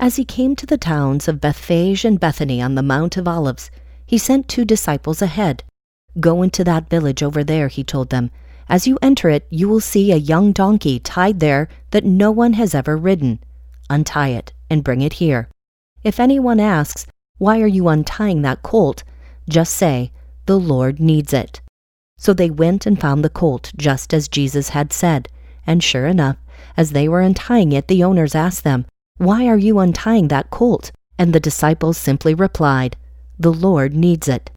As he came to the towns of Bethphage and Bethany on the Mount of Olives, he sent two disciples ahead. Go into that village over there, he told them. As you enter it, you will see a young donkey tied there that no one has ever ridden. Untie it and bring it here. If anyone asks, Why are you untying that colt? just say, The Lord needs it. So they went and found the colt just as Jesus had said. And sure enough, as they were untying it, the owners asked them, why are you untying that colt? And the disciples simply replied, The Lord needs it.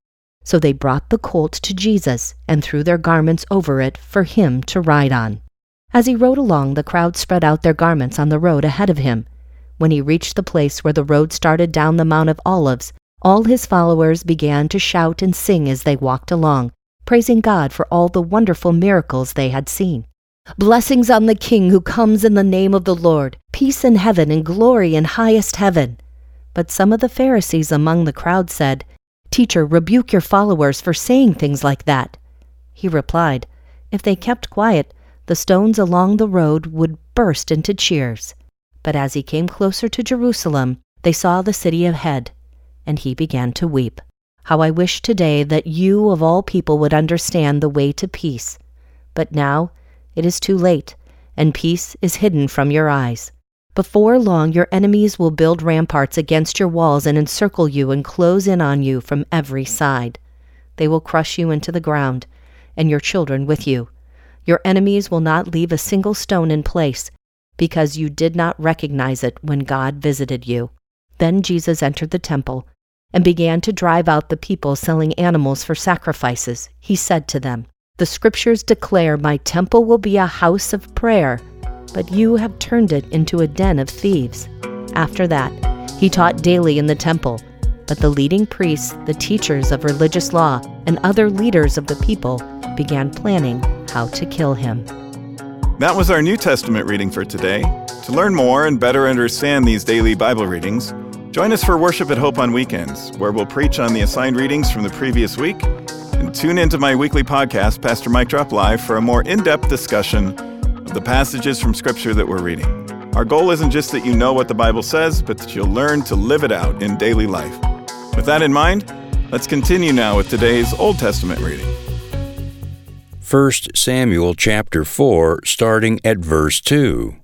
So they brought the colt to Jesus and threw their garments over it for him to ride on. As he rode along, the crowd spread out their garments on the road ahead of him. When he reached the place where the road started down the Mount of Olives, all his followers began to shout and sing as they walked along, praising God for all the wonderful miracles they had seen. Blessings on the King who comes in the name of the Lord, peace in heaven and glory in highest heaven. But some of the Pharisees among the crowd said, Teacher, rebuke your followers for saying things like that. He replied, If they kept quiet, the stones along the road would burst into cheers. But as he came closer to Jerusalem, they saw the city ahead, and he began to weep. How I wish today that you of all people would understand the way to peace. But now, it is too late, and peace is hidden from your eyes. Before long, your enemies will build ramparts against your walls and encircle you and close in on you from every side. They will crush you into the ground, and your children with you. Your enemies will not leave a single stone in place, because you did not recognize it when God visited you. Then Jesus entered the temple and began to drive out the people selling animals for sacrifices. He said to them, the scriptures declare, My temple will be a house of prayer, but you have turned it into a den of thieves. After that, he taught daily in the temple. But the leading priests, the teachers of religious law, and other leaders of the people began planning how to kill him. That was our New Testament reading for today. To learn more and better understand these daily Bible readings, join us for worship at Hope on weekends, where we'll preach on the assigned readings from the previous week and tune into my weekly podcast, Pastor Mike Drop Live, for a more in depth discussion of the passages from Scripture that we're reading. Our goal isn't just that you know what the Bible says, but that you'll learn to live it out in daily life. With that in mind, let's continue now with today's Old Testament reading. 1 Samuel chapter 4, starting at verse 2.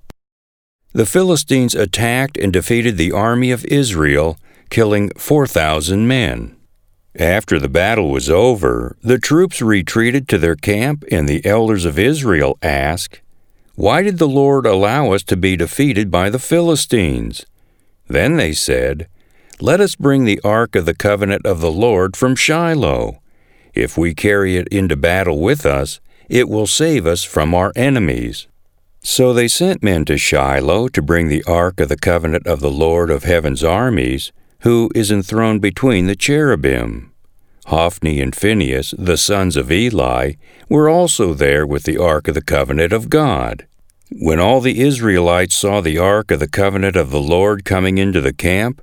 The Philistines attacked and defeated the army of Israel, killing 4,000 men. After the battle was over, the troops retreated to their camp, and the elders of Israel asked, Why did the Lord allow us to be defeated by the Philistines? Then they said, Let us bring the ark of the covenant of the Lord from Shiloh. If we carry it into battle with us, it will save us from our enemies. So they sent men to Shiloh to bring the ark of the covenant of the Lord of heaven's armies, who is enthroned between the cherubim. Hophni and Phinehas, the sons of Eli, were also there with the ark of the covenant of God. When all the Israelites saw the ark of the covenant of the Lord coming into the camp,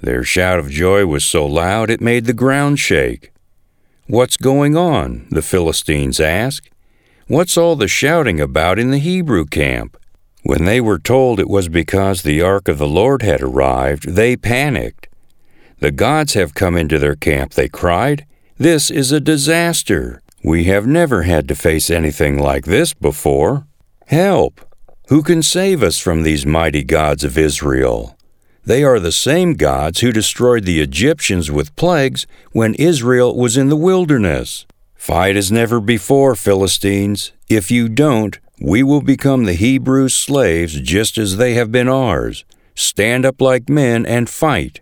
their shout of joy was so loud it made the ground shake. What's going on? the Philistines asked. What's all the shouting about in the Hebrew camp? When they were told it was because the ark of the Lord had arrived, they panicked. The gods have come into their camp, they cried. This is a disaster. We have never had to face anything like this before. Help! Who can save us from these mighty gods of Israel? They are the same gods who destroyed the Egyptians with plagues when Israel was in the wilderness. Fight as never before, Philistines. If you don't, we will become the Hebrews' slaves just as they have been ours. Stand up like men and fight.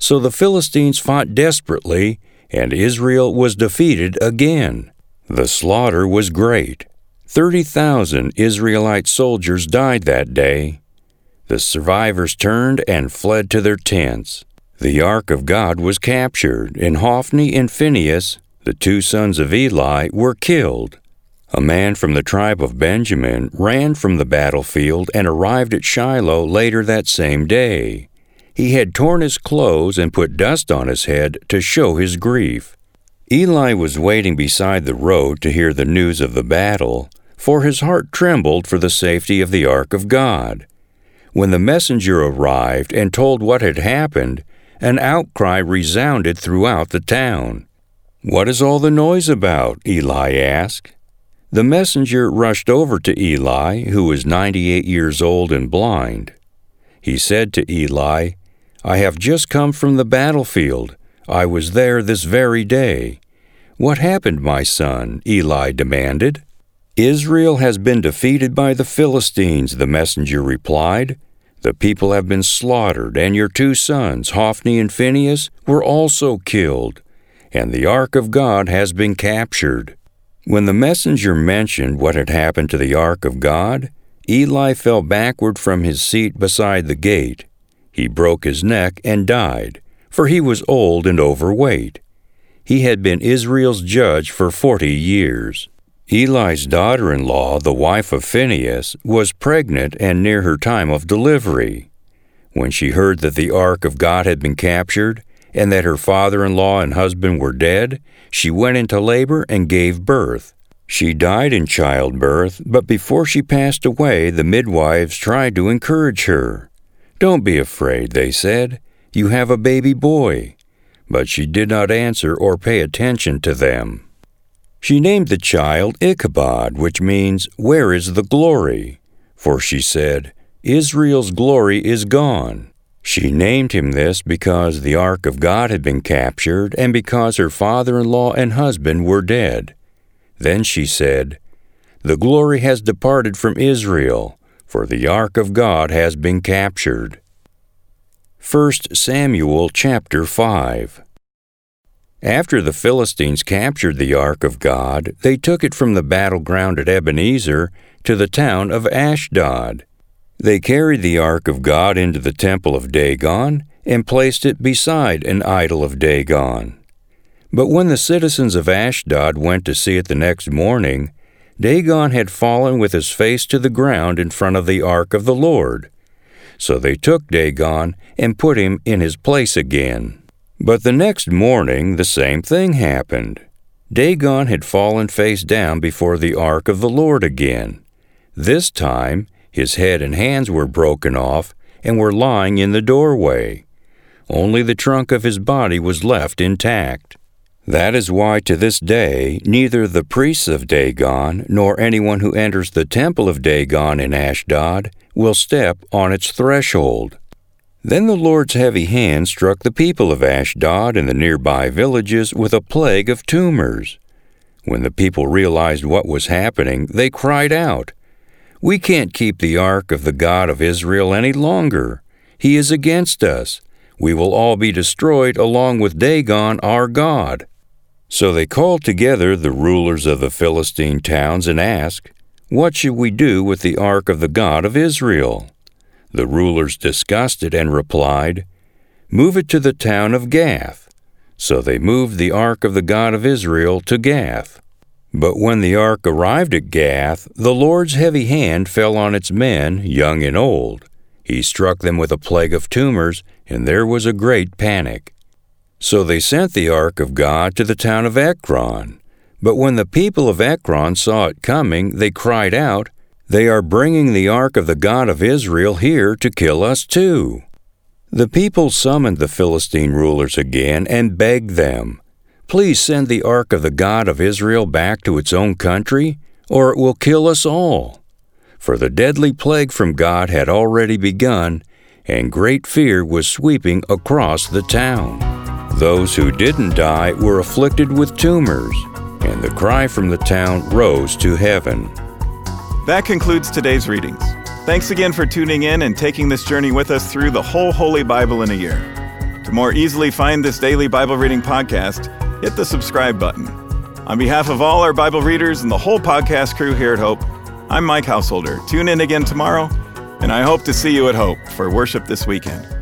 So the Philistines fought desperately, and Israel was defeated again. The slaughter was great. Thirty thousand Israelite soldiers died that day. The survivors turned and fled to their tents. The ark of God was captured, and Hophni and Phinehas, the two sons of Eli, were killed. A man from the tribe of Benjamin ran from the battlefield and arrived at Shiloh later that same day. He had torn his clothes and put dust on his head to show his grief. Eli was waiting beside the road to hear the news of the battle, for his heart trembled for the safety of the ark of God. When the messenger arrived and told what had happened, an outcry resounded throughout the town. What is all the noise about? Eli asked. The messenger rushed over to Eli, who was 98 years old and blind. He said to Eli, I have just come from the battlefield. I was there this very day. What happened, my son? Eli demanded. Israel has been defeated by the Philistines, the messenger replied. The people have been slaughtered, and your two sons, Hophni and Phinehas, were also killed, and the ark of God has been captured. When the messenger mentioned what had happened to the ark of God, Eli fell backward from his seat beside the gate. He broke his neck and died, for he was old and overweight. He had been Israel's judge for forty years. Eli's daughter in law, the wife of Phinehas, was pregnant and near her time of delivery. When she heard that the ark of God had been captured, and that her father in law and husband were dead, she went into labor and gave birth. She died in childbirth, but before she passed away, the midwives tried to encourage her. Don't be afraid, they said. You have a baby boy but she did not answer or pay attention to them. She named the child Ichabod, which means, Where is the glory? For she said, Israel's glory is gone. She named him this because the ark of God had been captured and because her father in law and husband were dead. Then she said, The glory has departed from Israel, for the ark of God has been captured. 1 Samuel chapter 5 After the Philistines captured the ark of God, they took it from the battleground at Ebenezer to the town of Ashdod. They carried the ark of God into the temple of Dagon and placed it beside an idol of Dagon. But when the citizens of Ashdod went to see it the next morning, Dagon had fallen with his face to the ground in front of the ark of the Lord. So they took Dagon and put him in his place again. But the next morning the same thing happened. Dagon had fallen face down before the ark of the Lord again. This time his head and hands were broken off and were lying in the doorway. Only the trunk of his body was left intact. That is why to this day neither the priests of Dagon nor anyone who enters the temple of Dagon in Ashdod will step on its threshold. Then the Lord's heavy hand struck the people of Ashdod and the nearby villages with a plague of tumors. When the people realized what was happening, they cried out, We can't keep the ark of the God of Israel any longer. He is against us. We will all be destroyed along with Dagon our God. So they called together the rulers of the Philistine towns and asked, what should we do with the ark of the God of Israel? The rulers discussed it and replied, Move it to the town of Gath. So they moved the ark of the God of Israel to Gath. But when the ark arrived at Gath, the Lord's heavy hand fell on its men, young and old. He struck them with a plague of tumors, and there was a great panic. So they sent the ark of God to the town of Ekron. But when the people of Ekron saw it coming, they cried out, They are bringing the ark of the God of Israel here to kill us too. The people summoned the Philistine rulers again and begged them, Please send the ark of the God of Israel back to its own country, or it will kill us all. For the deadly plague from God had already begun, and great fear was sweeping across the town. Those who didn't die were afflicted with tumors and the cry from the town rose to heaven. That concludes today's readings. Thanks again for tuning in and taking this journey with us through the whole Holy Bible in a year. To more easily find this daily Bible reading podcast, hit the subscribe button. On behalf of all our Bible readers and the whole podcast crew here at Hope, I'm Mike Householder. Tune in again tomorrow, And I hope to see you at Hope for worship this weekend.